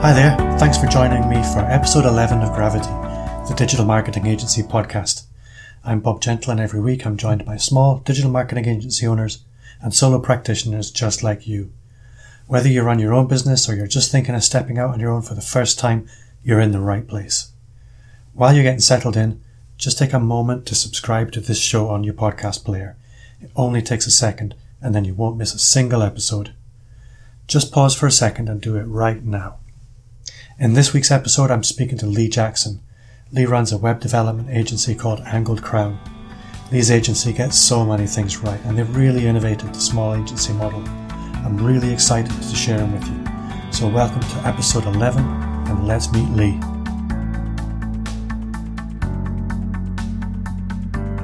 Hi there, thanks for joining me for episode 11 of Gravity, the digital marketing agency podcast. I'm Bob Gentle, and every week I'm joined by small digital marketing agency owners and solo practitioners just like you. Whether you run your own business or you're just thinking of stepping out on your own for the first time, you're in the right place. While you're getting settled in, just take a moment to subscribe to this show on your podcast player. It only takes a second, and then you won't miss a single episode. Just pause for a second and do it right now. In this week's episode, I'm speaking to Lee Jackson. Lee runs a web development agency called Angled Crown. Lee's agency gets so many things right, and they've really innovated the small agency model. I'm really excited to share them with you. So, welcome to episode 11, and let's meet Lee.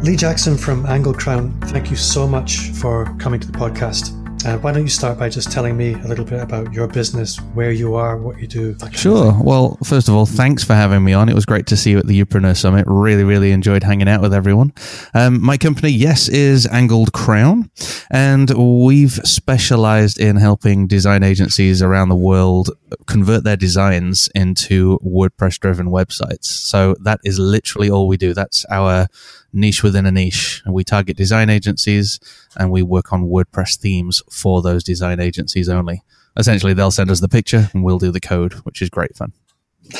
Lee Jackson from Angled Crown, thank you so much for coming to the podcast. Uh, why don't you start by just telling me a little bit about your business, where you are, what you do? Sure. Well, first of all, thanks for having me on. It was great to see you at the Youpreneur Summit. Really, really enjoyed hanging out with everyone. Um, my company, yes, is Angled Crown, and we've specialized in helping design agencies around the world convert their designs into WordPress driven websites. So that is literally all we do. That's our niche within a niche. And we target design agencies and we work on WordPress themes for those design agencies only. Essentially, they'll send us the picture and we'll do the code, which is great fun.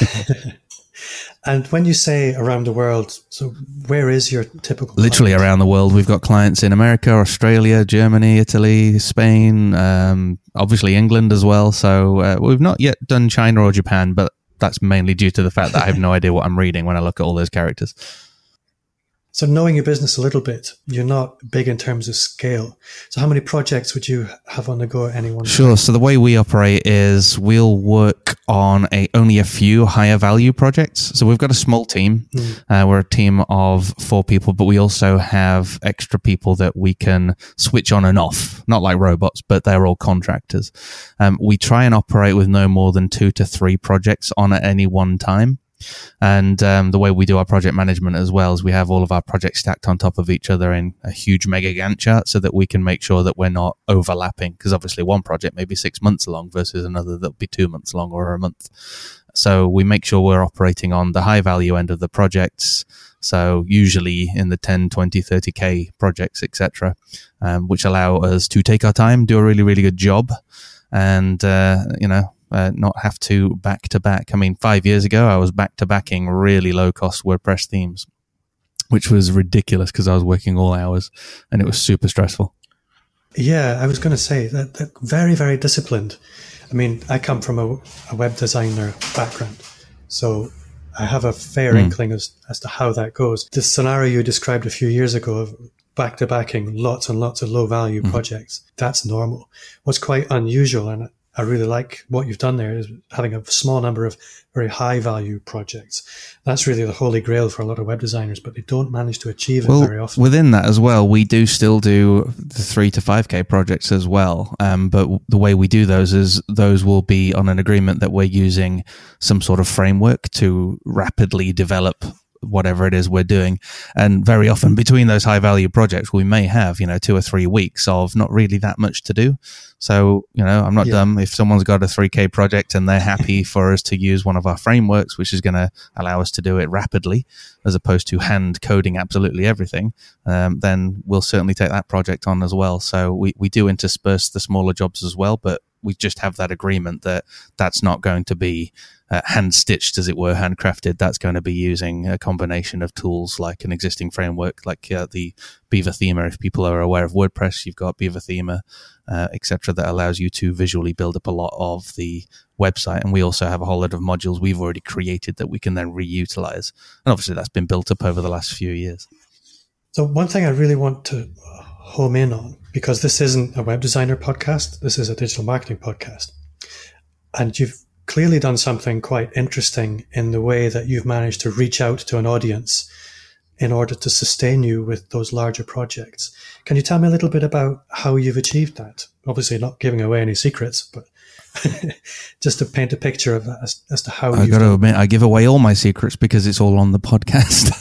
and when you say around the world, so where is your typical? Literally client? around the world. We've got clients in America, Australia, Germany, Italy, Spain, um, obviously England as well. So uh, we've not yet done China or Japan, but that's mainly due to the fact that I have no idea what I'm reading when I look at all those characters. So knowing your business a little bit, you're not big in terms of scale. So how many projects would you have on the go at any one Sure. Time? So the way we operate is we'll work on a only a few higher value projects. So we've got a small team. Mm. Uh, we're a team of four people, but we also have extra people that we can switch on and off. Not like robots, but they're all contractors. Um, we try and operate with no more than two to three projects on at any one time. And um, the way we do our project management as well is we have all of our projects stacked on top of each other in a huge mega Gantt chart so that we can make sure that we're not overlapping. Because obviously, one project may be six months long versus another that'll be two months long or a month. So we make sure we're operating on the high value end of the projects. So usually in the 10, 20, 30K projects, etc., um, which allow us to take our time, do a really, really good job. And, uh, you know, uh, not have to back to back. I mean, five years ago, I was back to backing really low cost WordPress themes, which was ridiculous because I was working all hours and it was super stressful. Yeah, I was going to say that, that, very, very disciplined. I mean, I come from a, a web designer background, so I have a fair mm. inkling as, as to how that goes. The scenario you described a few years ago of back to backing lots and lots of low value mm. projects, that's normal. What's quite unusual, and I really like what you've done there is having a small number of very high value projects. That's really the holy grail for a lot of web designers, but they don't manage to achieve it well, very often. Within that as well, we do still do the three to five K projects as well. Um, but the way we do those is those will be on an agreement that we're using some sort of framework to rapidly develop whatever it is we're doing. And very often between those high value projects, we may have, you know, two or three weeks of not really that much to do. So, you know, I'm not yeah. dumb. If someone's got a 3K project and they're happy for us to use one of our frameworks, which is going to allow us to do it rapidly, as opposed to hand coding absolutely everything, um, then we'll certainly take that project on as well. So we, we do intersperse the smaller jobs as well, but we just have that agreement that that's not going to be uh, hand stitched, as it were, handcrafted. That's going to be using a combination of tools like an existing framework, like uh, the Beaver Themer. If people are aware of WordPress, you've got Beaver Themer, uh, etc., that allows you to visually build up a lot of the website. And we also have a whole lot of modules we've already created that we can then reutilize. And obviously, that's been built up over the last few years. So, one thing I really want to home in on, because this isn't a web designer podcast, this is a digital marketing podcast. And you've clearly done something quite interesting in the way that you've managed to reach out to an audience in order to sustain you with those larger projects. Can you tell me a little bit about how you've achieved that? Obviously, not giving away any secrets, but just to paint a picture of as, as to how I got to admit, I give away all my secrets because it's all on the podcast.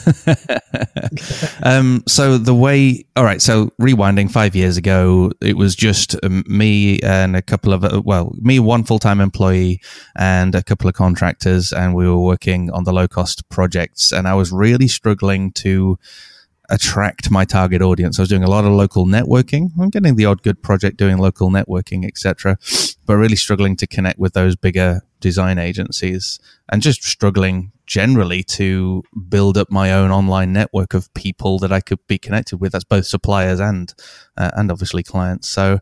um, so the way, all right. So rewinding five years ago, it was just um, me and a couple of, uh, well, me, one full time employee, and a couple of contractors, and we were working on the low cost projects, and I was really struggling to attract my target audience. I was doing a lot of local networking. I'm getting the odd good project doing local networking, etc., but really struggling to connect with those bigger design agencies and just struggling generally to build up my own online network of people that I could be connected with. That's both suppliers and uh, and obviously clients. So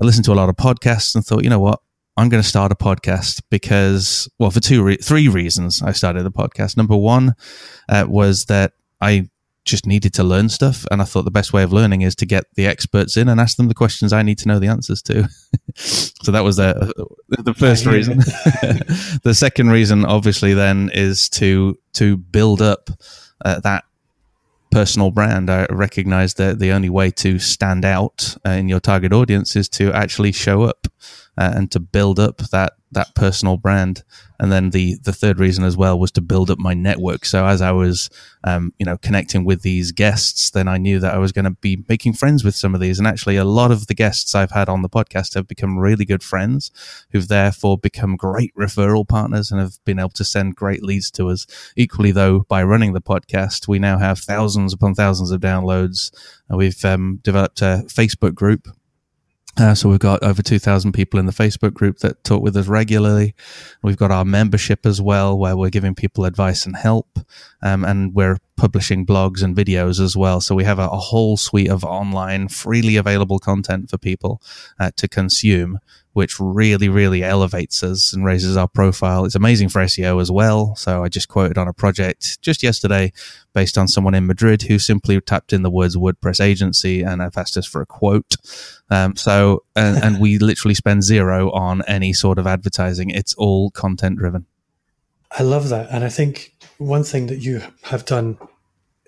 I listened to a lot of podcasts and thought, you know what, I'm going to start a podcast because, well, for two, re- three reasons, I started the podcast. Number one uh, was that I just needed to learn stuff. And I thought the best way of learning is to get the experts in and ask them the questions I need to know the answers to. so that was the, the first reason. the second reason, obviously, then is to, to build up uh, that personal brand. I recognize that the only way to stand out uh, in your target audience is to actually show up uh, and to build up that that personal brand. And then the the third reason as well was to build up my network. So as I was, um, you know, connecting with these guests, then I knew that I was going to be making friends with some of these. And actually, a lot of the guests I've had on the podcast have become really good friends, who've therefore become great referral partners and have been able to send great leads to us. Equally, though, by running the podcast, we now have thousands upon thousands of downloads. And we've um, developed a Facebook group uh, so we've got over 2,000 people in the Facebook group that talk with us regularly. We've got our membership as well, where we're giving people advice and help. Um, and we're publishing blogs and videos as well. So we have a, a whole suite of online, freely available content for people uh, to consume which really, really elevates us and raises our profile. It's amazing for SEO as well. So I just quoted on a project just yesterday based on someone in Madrid who simply tapped in the words WordPress agency and have asked us for a quote. Um, so, and, and we literally spend zero on any sort of advertising. It's all content driven. I love that. And I think one thing that you have done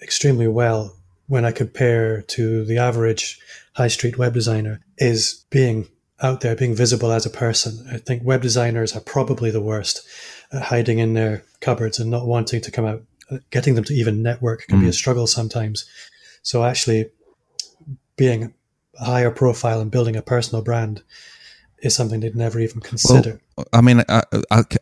extremely well when I compare to the average high street web designer is being out there being visible as a person. I think web designers are probably the worst at hiding in their cupboards and not wanting to come out. Getting them to even network can mm. be a mm. struggle sometimes. So actually being a higher profile and building a personal brand is something they'd never even consider. Well, I mean, I,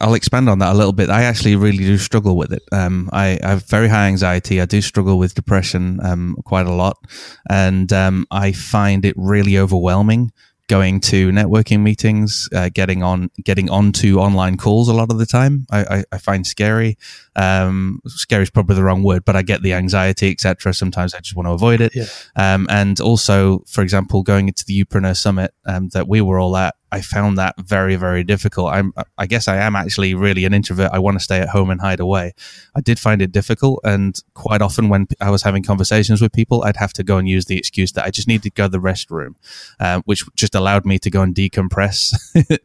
will expand on that a little bit. I actually really do struggle with it. Um, I, I, have very high anxiety. I do struggle with depression um, quite a lot, and um, I find it really overwhelming going to networking meetings, uh, getting on, getting onto online calls a lot of the time. I, I, I find scary. Um, scary is probably the wrong word, but I get the anxiety, etc. Sometimes I just want to avoid it. Yeah. Um, and also, for example, going into the Youpreneur Summit um, that we were all at, I found that very, very difficult. I'm, I guess I am actually really an introvert. I want to stay at home and hide away. I did find it difficult. And quite often when I was having conversations with people, I'd have to go and use the excuse that I just needed to go to the restroom, um, which just allowed me to go and decompress.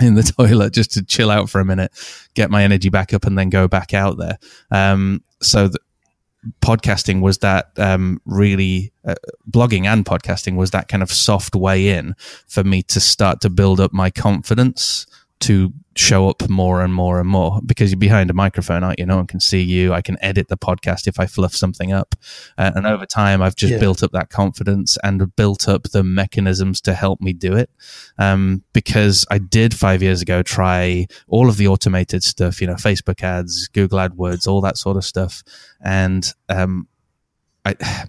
in the toilet just to chill out for a minute, get my energy back up, and then go back out there. Um, so podcasting was that um, really uh, blogging and podcasting was that kind of soft way in for me to start to build up my confidence to show up more and more and more because you're behind a microphone, aren't you? No one can see you. I can edit the podcast if I fluff something up. Uh, and over time, I've just yeah. built up that confidence and built up the mechanisms to help me do it. Um, because I did five years ago try all of the automated stuff, you know, Facebook ads, Google AdWords, all that sort of stuff. And, um, I,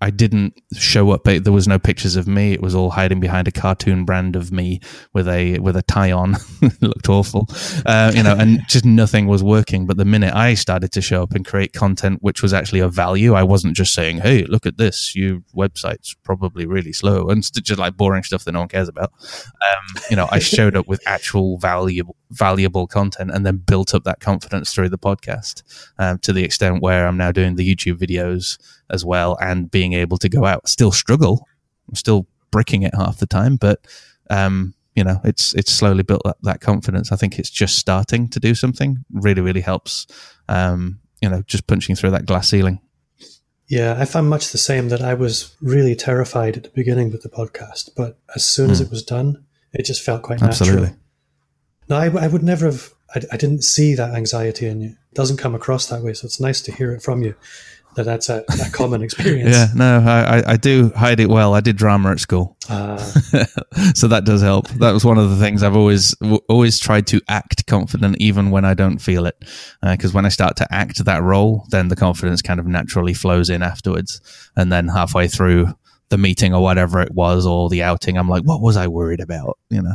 I didn't show up. There was no pictures of me. It was all hiding behind a cartoon brand of me with a with a tie on. looked awful, uh, you know, and just nothing was working. But the minute I started to show up and create content which was actually of value, I wasn't just saying, "Hey, look at this. Your website's probably really slow," and just like boring stuff that no one cares about. Um, you know, I showed up with actual valuable valuable content, and then built up that confidence through the podcast um, to the extent where I'm now doing the YouTube videos as well and being able to go out. Still struggle. I'm still bricking it half the time, but um, you know, it's it's slowly built up that confidence. I think it's just starting to do something. Really, really helps. Um, you know, just punching through that glass ceiling. Yeah, I found much the same that I was really terrified at the beginning with the podcast, but as soon mm. as hmm. it was done, it just felt quite Absolutely. natural. No, I, I would never have. I, I didn't see that anxiety in you. It doesn't come across that way. So it's nice to hear it from you that that's a, a common experience. yeah, no, I, I do hide it well. I did drama at school, uh. so that does help. That was one of the things I've always always tried to act confident, even when I don't feel it. Because uh, when I start to act that role, then the confidence kind of naturally flows in afterwards, and then halfway through the meeting or whatever it was or the outing, I'm like, what was I worried about? You know,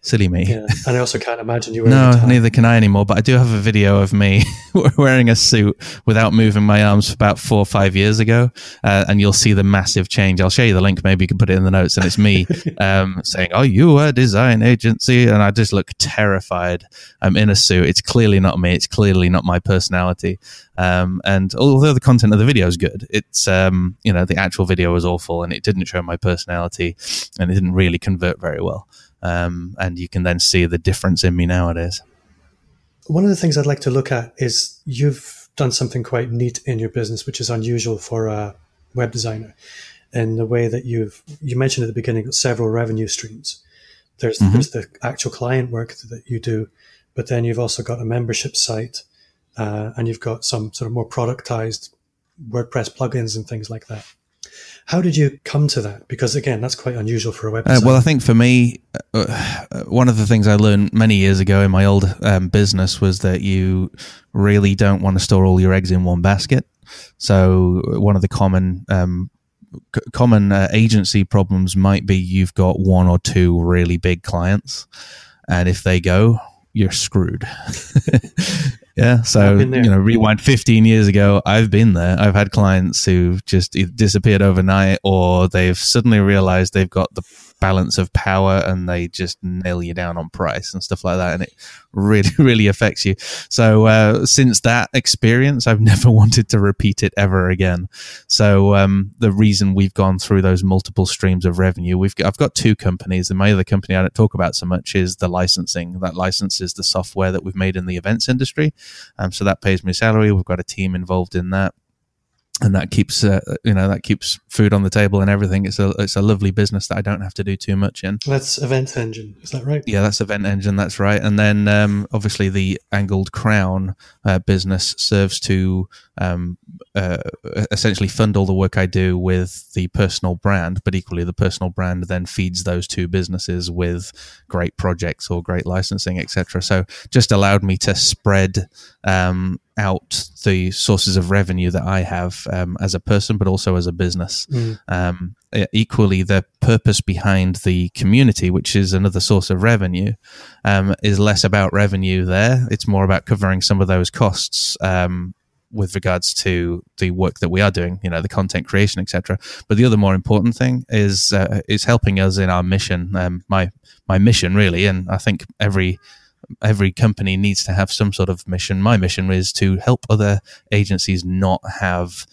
silly me. Yeah. And I also can't imagine you. no, neither can I anymore. But I do have a video of me wearing a suit without moving my arms for about four or five years ago, uh, and you'll see the massive change. I'll show you the link. Maybe you can put it in the notes. And it's me um, saying, "Oh, you a design agency," and I just look terrified. I'm in a suit. It's clearly not me. It's clearly not my personality. Um, and although the content of the video is good, it's um, you know the actual video was awful and it didn't show my personality and it didn't really convert very well. Um, and you can then see the difference in me nowadays. One of the things I'd like to look at is you've done something quite neat in your business, which is unusual for a web designer, in the way that you've you mentioned at the beginning several revenue streams. There's mm-hmm. there's the actual client work that you do, but then you've also got a membership site uh, and you've got some sort of more productized WordPress plugins and things like that. How did you come to that? Because again, that's quite unusual for a website. Uh, well, I think for me, uh, uh, one of the things I learned many years ago in my old um, business was that you really don't want to store all your eggs in one basket. So one of the common um, c- common uh, agency problems might be you've got one or two really big clients, and if they go, you're screwed. yeah. So, you know, rewind 15 years ago, I've been there. I've had clients who've just disappeared overnight or they've suddenly realized they've got the balance of power and they just nail you down on price and stuff like that. And it really, really affects you. So, uh, since that experience, I've never wanted to repeat it ever again. So, um, the reason we've gone through those multiple streams of revenue, we've got, I've got two companies and my other company I don't talk about so much is the licensing. That licenses the software that we've made in the events industry. Um, so that pays me salary. We've got a team involved in that and that keeps uh, you know that keeps food on the table and everything. It's a it's a lovely business that I don't have to do too much in. That's Event Engine, is that right? Yeah, that's Event Engine. That's right. And then um, obviously the Angled Crown uh, business serves to um, uh, essentially fund all the work I do with the personal brand, but equally the personal brand then feeds those two businesses with great projects or great licensing, etc. So just allowed me to spread um, out the sources of revenue that I have um, as a person, but also as a business. Mm. Um, equally, the purpose behind the community, which is another source of revenue, um, is less about revenue there. It's more about covering some of those costs um, with regards to the work that we are doing, you know, the content creation, etc. But the other more important thing is uh, is helping us in our mission. Um, my my mission, really, and I think every every company needs to have some sort of mission. My mission is to help other agencies not have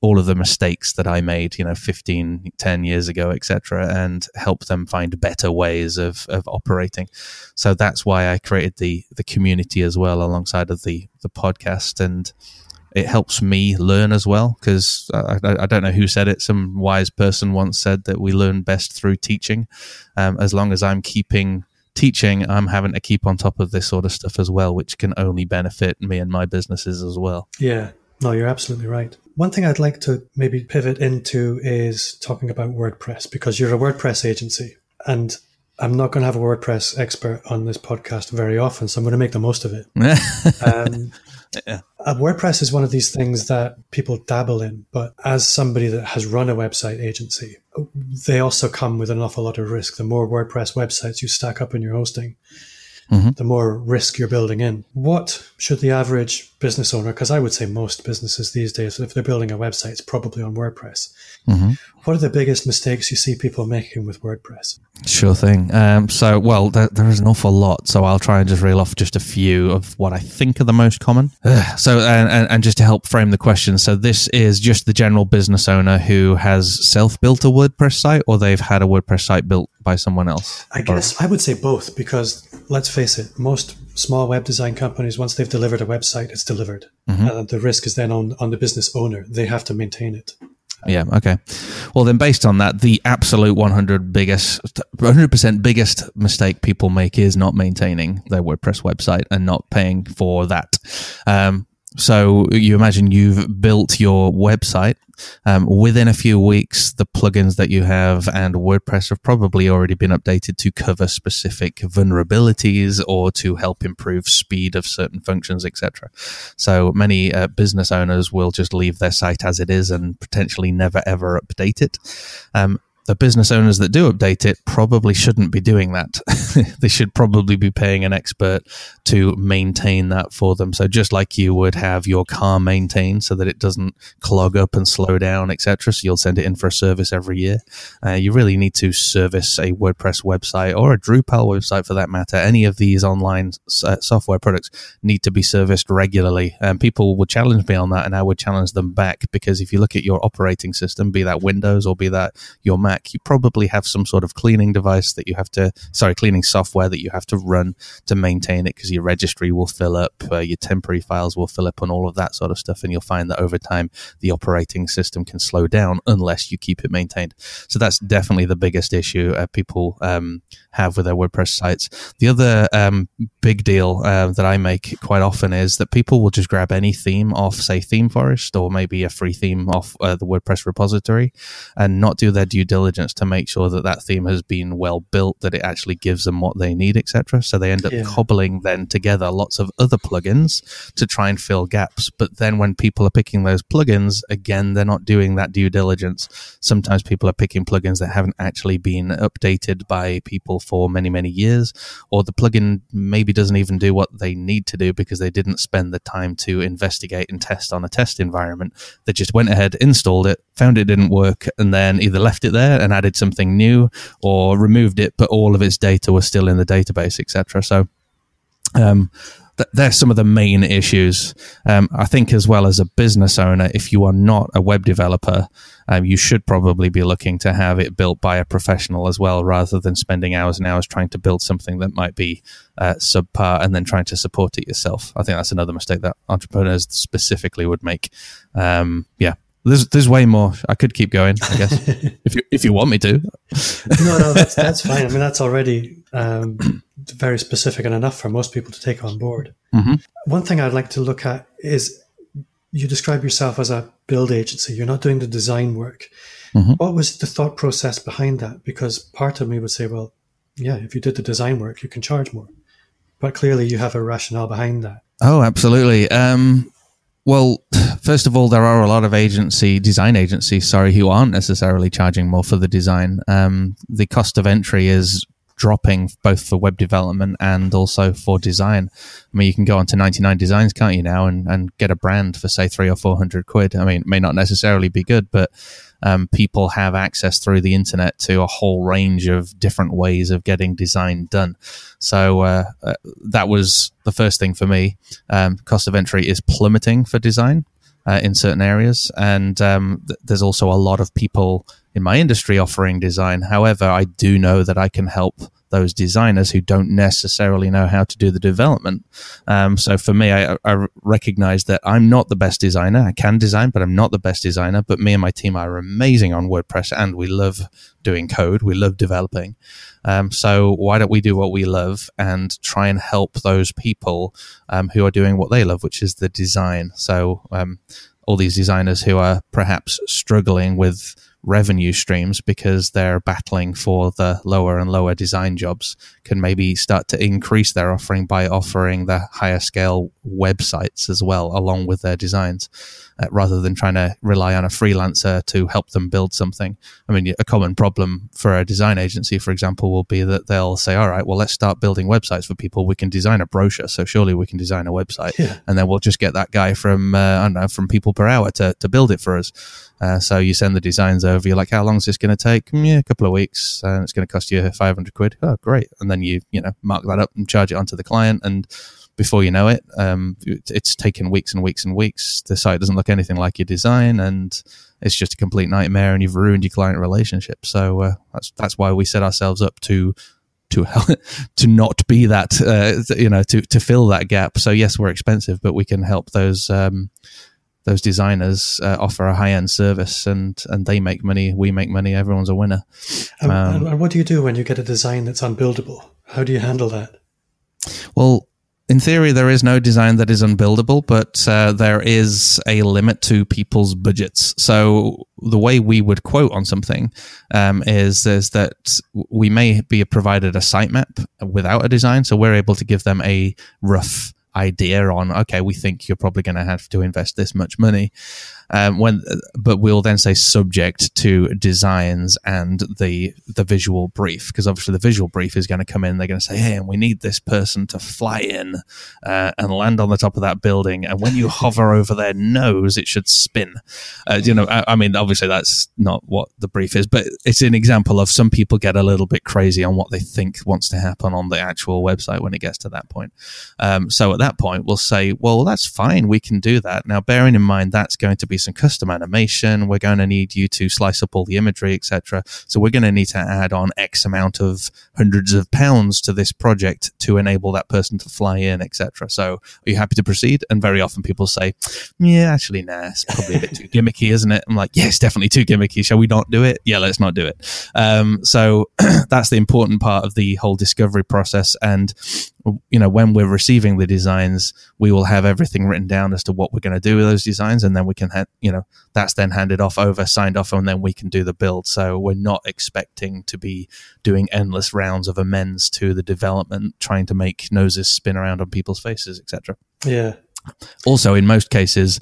all of the mistakes that I made, you know, 15, 10 years ago, etc., and help them find better ways of, of operating. So that's why I created the the community as well alongside of the the podcast and it helps me learn as well because I, I, don't know who said it. Some wise person once said that we learn best through teaching. Um, as long as I'm keeping teaching, I'm having to keep on top of this sort of stuff as well, which can only benefit me and my businesses as well. Yeah, no, you're absolutely right. One thing I'd like to maybe pivot into is talking about WordPress because you're a WordPress agency and I'm not going to have a WordPress expert on this podcast very often, so I'm going to make the most of it. um, yeah. Uh, WordPress is one of these things that people dabble in, but as somebody that has run a website agency, they also come with an awful lot of risk. The more WordPress websites you stack up in your hosting, mm-hmm. the more risk you're building in. What should the average business owner, because I would say most businesses these days, if they're building a website, it's probably on WordPress. Mm-hmm. What are the biggest mistakes you see people making with WordPress? Sure thing. Um, so, well, there, there is an awful lot. So I'll try and just reel off just a few of what I think are the most common. so, and, and just to help frame the question, so this is just the general business owner who has self-built a WordPress site, or they've had a WordPress site built by someone else. I guess or? I would say both, because let's face it, most small web design companies, once they've delivered a website, it's delivered. Mm-hmm. Uh, the risk is then on on the business owner; they have to maintain it. Yeah. Okay. Well, then, based on that, the absolute 100 biggest, 100% biggest mistake people make is not maintaining their WordPress website and not paying for that. Um, so you imagine you've built your website. Um, within a few weeks, the plugins that you have and WordPress have probably already been updated to cover specific vulnerabilities or to help improve speed of certain functions, etc. So many uh, business owners will just leave their site as it is and potentially never ever update it. Um, the business owners that do update it probably shouldn't be doing that. they should probably be paying an expert to maintain that for them. So just like you would have your car maintained so that it doesn't clog up and slow down, etc. So you'll send it in for a service every year. Uh, you really need to service a WordPress website or a Drupal website for that matter. Any of these online uh, software products need to be serviced regularly. And people would challenge me on that, and I would challenge them back because if you look at your operating system, be that Windows or be that your Mac Mac, you probably have some sort of cleaning device that you have to, sorry, cleaning software that you have to run to maintain it because your registry will fill up, uh, your temporary files will fill up, and all of that sort of stuff. And you'll find that over time, the operating system can slow down unless you keep it maintained. So that's definitely the biggest issue uh, people um, have with their WordPress sites. The other um, big deal uh, that I make quite often is that people will just grab any theme off, say, ThemeForest or maybe a free theme off uh, the WordPress repository and not do their due diligence diligence to make sure that that theme has been well built, that it actually gives them what they need, etc. So they end up yeah. cobbling then together lots of other plugins to try and fill gaps. But then when people are picking those plugins, again, they're not doing that due diligence. Sometimes people are picking plugins that haven't actually been updated by people for many, many years, or the plugin maybe doesn't even do what they need to do because they didn't spend the time to investigate and test on a test environment. They just went ahead, installed it, found it didn't work, and then either left it there and added something new or removed it, but all of its data was still in the database, etc. So, um, th- they're some of the main issues. Um, I think, as well as a business owner, if you are not a web developer, um, you should probably be looking to have it built by a professional as well, rather than spending hours and hours trying to build something that might be uh, subpar and then trying to support it yourself. I think that's another mistake that entrepreneurs specifically would make. Um, yeah, there's there's way more. I could keep going, I guess, if you if you want me to. no, no, that's that's fine. I mean, that's already um, very specific and enough for most people to take on board. Mm-hmm. One thing I'd like to look at is you describe yourself as a build agency. You're not doing the design work. Mm-hmm. What was the thought process behind that? Because part of me would say, well, yeah, if you did the design work, you can charge more. But clearly, you have a rationale behind that. Oh, absolutely. Um, well, first of all, there are a lot of agency design agencies, sorry, who aren't necessarily charging more for the design. Um, the cost of entry is dropping both for web development and also for design. I mean, you can go on to 99 designs, can't you now, and, and get a brand for say three or 400 quid. I mean, it may not necessarily be good, but um, people have access through the internet to a whole range of different ways of getting design done. So uh, uh, that was the first thing for me. Um, cost of entry is plummeting for design uh, in certain areas, and um, th- there's also a lot of people in my industry offering design. However, I do know that I can help those designers who don't necessarily know how to do the development. Um, so for me, I, I, recognize that I'm not the best designer. I can design, but I'm not the best designer. But me and my team are amazing on WordPress and we love doing code. We love developing. Um, so why don't we do what we love and try and help those people um, who are doing what they love, which is the design. So um, all these designers who are perhaps struggling with revenue streams because they're battling for the lower and lower design jobs can maybe start to increase their offering by offering the higher scale websites as well along with their designs uh, rather than trying to rely on a freelancer to help them build something. I mean, a common problem for a design agency, for example, will be that they'll say, all right, well, let's start building websites for people. We can design a brochure. So surely we can design a website. Yeah. And then we'll just get that guy from, uh, I don't know, from PeoplePerHour to, to build it for us. Uh, so you send the designs over. You're like, how long is this going to take? Mm, yeah, a couple of weeks, and it's going to cost you 500 quid. Oh, great! And then you you know mark that up and charge it onto the client, and before you know it, um, it's taken weeks and weeks and weeks. The site doesn't look anything like your design, and it's just a complete nightmare, and you've ruined your client relationship. So uh, that's that's why we set ourselves up to to help, to not be that uh, you know to to fill that gap. So yes, we're expensive, but we can help those um, those designers uh, offer a high end service, and and they make money, we make money, everyone's a winner. Um, and, and what do you do when you get a design that's unbuildable? How do you handle that? Well, in theory, there is no design that is unbuildable, but uh, there is a limit to people's budgets. So the way we would quote on something um, is is that we may be provided a sitemap without a design, so we're able to give them a rough idea on okay we think you're probably going to have to invest this much money um, when but we'll then say subject to designs and the the visual brief because obviously the visual brief is going to come in they're going to say hey and we need this person to fly in uh, and land on the top of that building and when you hover over their nose it should spin. Uh, you know I, I, mean obviously that's not what the brief is but it's an example of some people get a little bit crazy on what they think wants to happen on the actual website when it gets to that point. Um, so at that point we'll say well that's fine we can do that. Now bearing in mind that's going to be be some custom animation. We're going to need you to slice up all the imagery, etc. So we're going to need to add on X amount of hundreds of pounds to this project to enable that person to fly in, etc. So are you happy to proceed? And very often people say, yeah, actually, nah, it's probably a bit too gimmicky, isn't it? I'm like, yeah, it's definitely too gimmicky. Shall we not do it? Yeah, let's not do it. Um, so that's the important part of the whole discovery process. And you know, when we're receiving the designs, we will have everything written down as to what we're going to do with those designs, and then we can, ha- you know, that's then handed off over, signed off, and then we can do the build. So we're not expecting to be doing endless rounds of amends to the development, trying to make noses spin around on people's faces, etc. Yeah. Also, in most cases,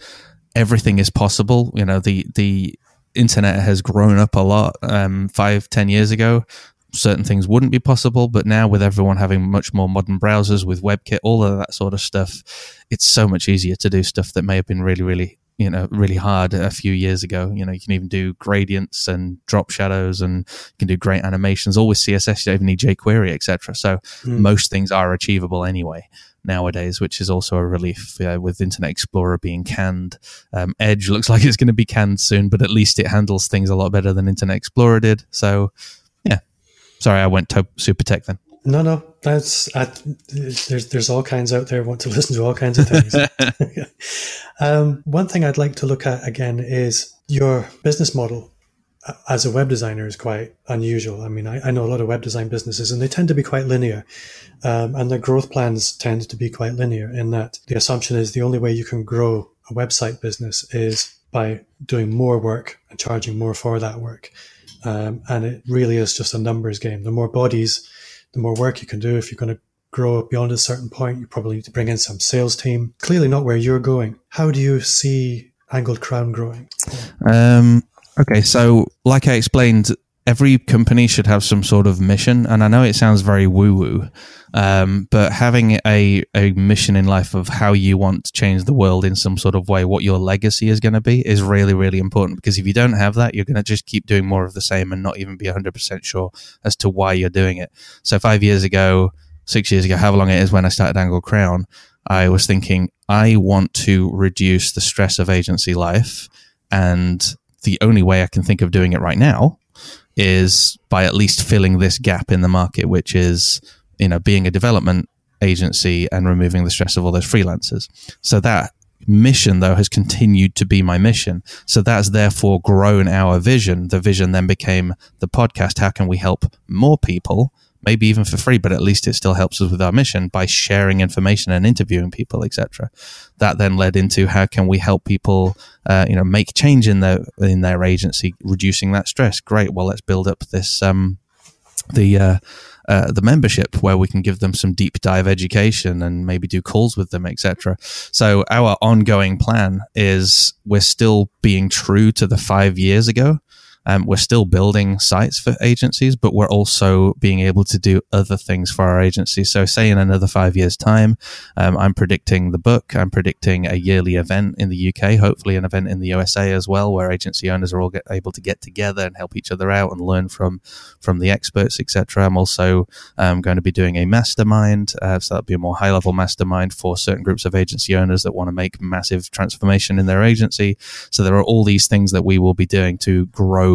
everything is possible. You know, the the internet has grown up a lot. Um, five, ten years ago, certain things wouldn't be possible. But now, with everyone having much more modern browsers with WebKit, all of that sort of stuff, it's so much easier to do stuff that may have been really, really you know really hard a few years ago you know you can even do gradients and drop shadows and you can do great animations all with css you don't even need jquery etc so mm. most things are achievable anyway nowadays which is also a relief uh, with internet explorer being canned um, edge looks like it's going to be canned soon but at least it handles things a lot better than internet explorer did so Sorry, I went to super tech then. No, no, that's I, there's there's all kinds out there want to listen to all kinds of things. um, one thing I'd like to look at again is your business model as a web designer is quite unusual. I mean, I, I know a lot of web design businesses, and they tend to be quite linear, um, and their growth plans tend to be quite linear. In that the assumption is the only way you can grow a website business is by doing more work and charging more for that work. Um, and it really is just a numbers game. The more bodies, the more work you can do. If you're going to grow beyond a certain point, you probably need to bring in some sales team. Clearly not where you're going. How do you see Angled Crown growing? Um, okay, so like I explained, every company should have some sort of mission. And I know it sounds very woo woo, um, but having a, a mission in life of how you want to change the world in some sort of way, what your legacy is going to be, is really, really important. Because if you don't have that, you're going to just keep doing more of the same and not even be 100% sure as to why you're doing it. So, five years ago, six years ago, however long it is when I started Angled Crown, I was thinking, I want to reduce the stress of agency life. And the only way I can think of doing it right now is by at least filling this gap in the market, which is you know being a development agency and removing the stress of all those freelancers. So that mission though has continued to be my mission. So that's therefore grown our vision. The vision then became the podcast. How can we help more people maybe even for free, but at least it still helps us with our mission by sharing information and interviewing people, etc. That then led into how can we help people, uh, you know, make change in their in their agency, reducing that stress. Great. Well, let's build up this um, the uh, uh, the membership where we can give them some deep dive education and maybe do calls with them, etc. So our ongoing plan is we're still being true to the five years ago. Um, we're still building sites for agencies, but we're also being able to do other things for our agency. So, say in another five years' time, um, I'm predicting the book. I'm predicting a yearly event in the UK, hopefully an event in the USA as well, where agency owners are all get, able to get together and help each other out and learn from from the experts, etc. I'm also um, going to be doing a mastermind, uh, so that'll be a more high level mastermind for certain groups of agency owners that want to make massive transformation in their agency. So there are all these things that we will be doing to grow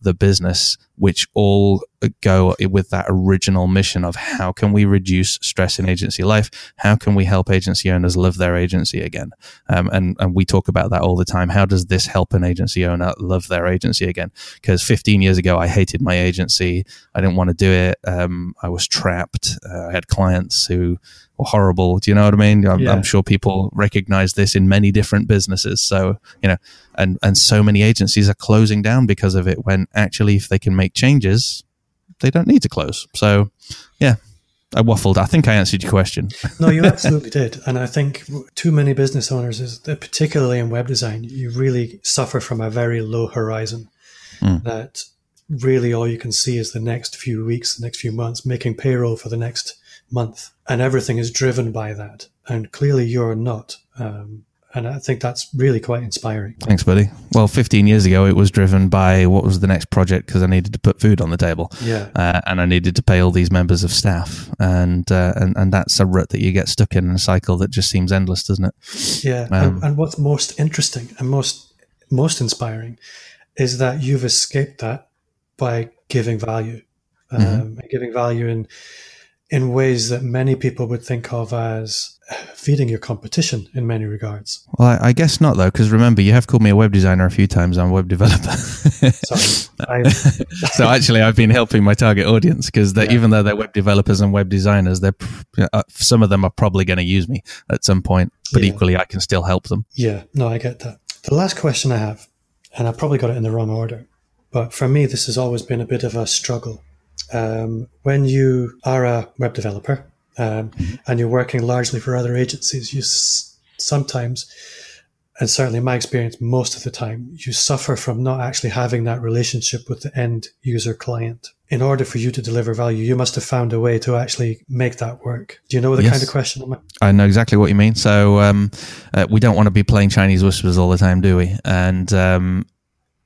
the business which all go with that original mission of how can we reduce stress in agency life? How can we help agency owners love their agency again? Um, and, and we talk about that all the time. How does this help an agency owner love their agency again? Because 15 years ago, I hated my agency. I didn't want to do it. Um, I was trapped. Uh, I had clients who were horrible. Do you know what I mean? I'm, yeah. I'm sure people recognize this in many different businesses. So, you know, and, and so many agencies are closing down because of it when actually, if they can make changes, they don't need to close. So, yeah, I waffled. I think I answered your question. no, you absolutely did. And I think too many business owners, is particularly in web design, you really suffer from a very low horizon. Mm. That really all you can see is the next few weeks, the next few months, making payroll for the next month, and everything is driven by that. And clearly, you're not. Um, and I think that's really quite inspiring. Thanks, buddy. Well, 15 years ago, it was driven by what was the next project because I needed to put food on the table. Yeah. Uh, and I needed to pay all these members of staff. And, uh, and, and that's a rut that you get stuck in, in a cycle that just seems endless, doesn't it? Yeah. Um, and, and what's most interesting and most, most inspiring is that you've escaped that by giving value, mm-hmm. um, mm-hmm. giving value in, in ways that many people would think of as feeding your competition in many regards. Well, I, I guess not though, because remember, you have called me a web designer a few times. I'm a web developer. Sorry. so actually, I've been helping my target audience because yeah. even though they're web developers and web designers, they're uh, some of them are probably going to use me at some point. But yeah. equally, I can still help them. Yeah, no, I get that. The last question I have, and I probably got it in the wrong order, but for me, this has always been a bit of a struggle. Um, when you are a web developer um, mm-hmm. and you're working largely for other agencies, you s- sometimes, and certainly in my experience, most of the time, you suffer from not actually having that relationship with the end user client. In order for you to deliver value, you must have found a way to actually make that work. Do you know the yes. kind of question I'm I know exactly what you mean. So um, uh, we don't want to be playing Chinese whispers all the time, do we? And um,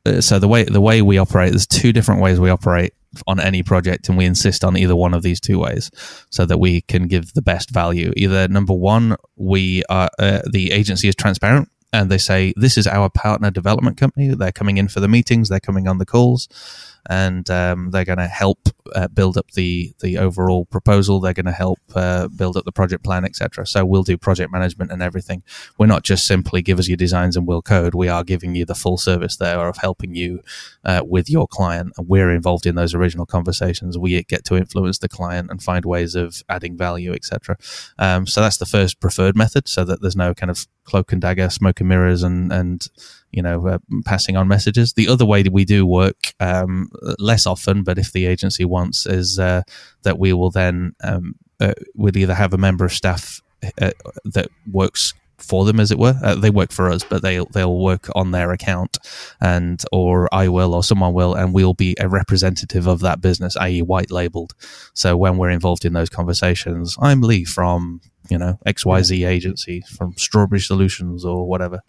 uh, so the way the way we operate, there's two different ways we operate on any project and we insist on either one of these two ways so that we can give the best value. Either number one we are uh, the agency is transparent and they say this is our partner development company. They're coming in for the meetings. They're coming on the calls and um, they're going to help uh, build up the the overall proposal. They're going to help uh, build up the project plan, etc. So we'll do project management and everything. We're not just simply give us your designs and we'll code. We are giving you the full service there of helping you uh, with your client. We're involved in those original conversations. We get to influence the client and find ways of adding value, etc. Um, so that's the first preferred method, so that there's no kind of cloak and dagger, smoke and mirrors, and and you know, uh, passing on messages. The other way that we do work um, less often, but if the agency wants, is uh, that we will then um, uh, we'll either have a member of staff uh, that works for them, as it were. Uh, they work for us, but they'll they'll work on their account, and or I will, or someone will, and we'll be a representative of that business, i.e., white labeled. So when we're involved in those conversations, I'm Lee from you know xyz agency from strawberry solutions or whatever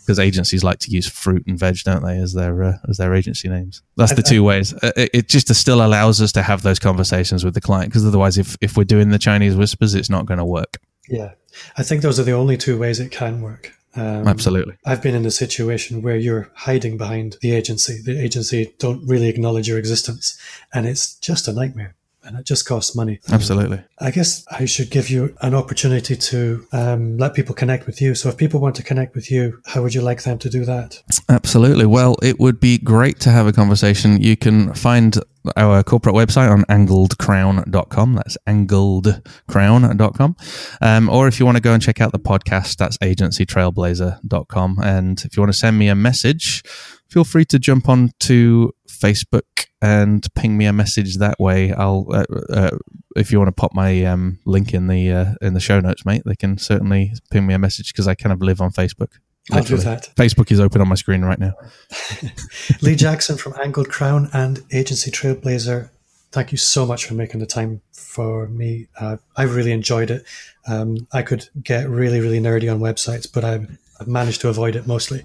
because uh, agencies like to use fruit and veg don't they as their uh, as their agency names that's the two ways uh, it, it just still allows us to have those conversations with the client because otherwise if if we're doing the chinese whispers it's not going to work yeah i think those are the only two ways it can work um, Absolutely. I've been in a situation where you're hiding behind the agency. The agency don't really acknowledge your existence, and it's just a nightmare and it just costs money. Absolutely. I guess I should give you an opportunity to um, let people connect with you. So if people want to connect with you, how would you like them to do that? Absolutely. Well, it would be great to have a conversation. You can find our corporate website on angledcrown.com. That's angledcrown.com. Um, or if you want to go and check out the podcast, that's agencytrailblazer.com. And if you want to send me a message, feel free to jump on to Facebook and ping me a message that way. I'll uh, uh, if you want to pop my um, link in the uh, in the show notes, mate. They can certainly ping me a message because I kind of live on Facebook. I'll do that. Facebook is open on my screen right now. Lee Jackson from Angled Crown and Agency Trailblazer. Thank you so much for making the time for me. Uh, I really enjoyed it. Um, I could get really, really nerdy on websites, but I've, I've managed to avoid it mostly.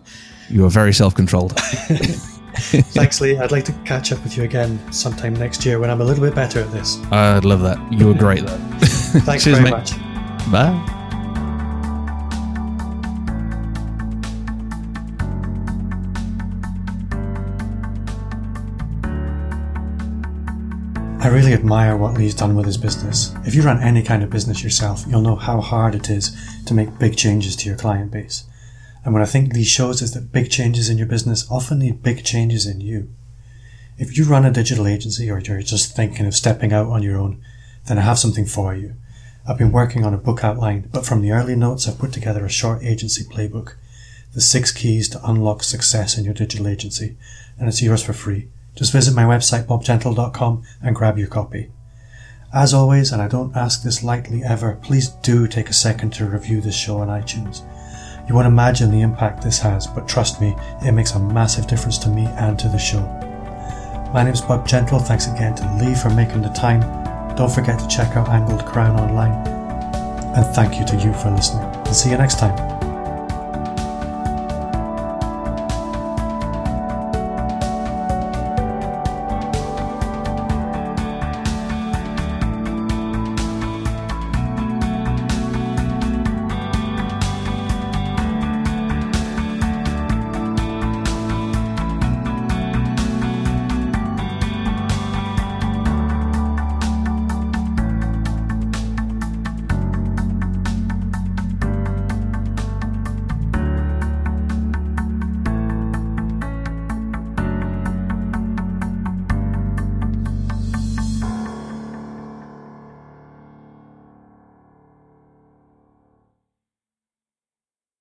You are very self controlled. Thanks, Lee. I'd like to catch up with you again sometime next year when I'm a little bit better at this. I'd love that. You were great, though. Thanks Cheers, very mate. much. Bye. I really admire what Lee's done with his business. If you run any kind of business yourself, you'll know how hard it is to make big changes to your client base. And what I think these shows is that big changes in your business often need big changes in you. If you run a digital agency or you're just thinking of stepping out on your own, then I have something for you. I've been working on a book outline, but from the early notes I've put together a short agency playbook. The six keys to unlock success in your digital agency, and it's yours for free. Just visit my website bobgentle.com and grab your copy. As always, and I don't ask this lightly ever, please do take a second to review this show on iTunes. You won't imagine the impact this has, but trust me, it makes a massive difference to me and to the show. My name is Bob Gentle. Thanks again to Lee for making the time. Don't forget to check out Angled Crown online. And thank you to you for listening. And see you next time.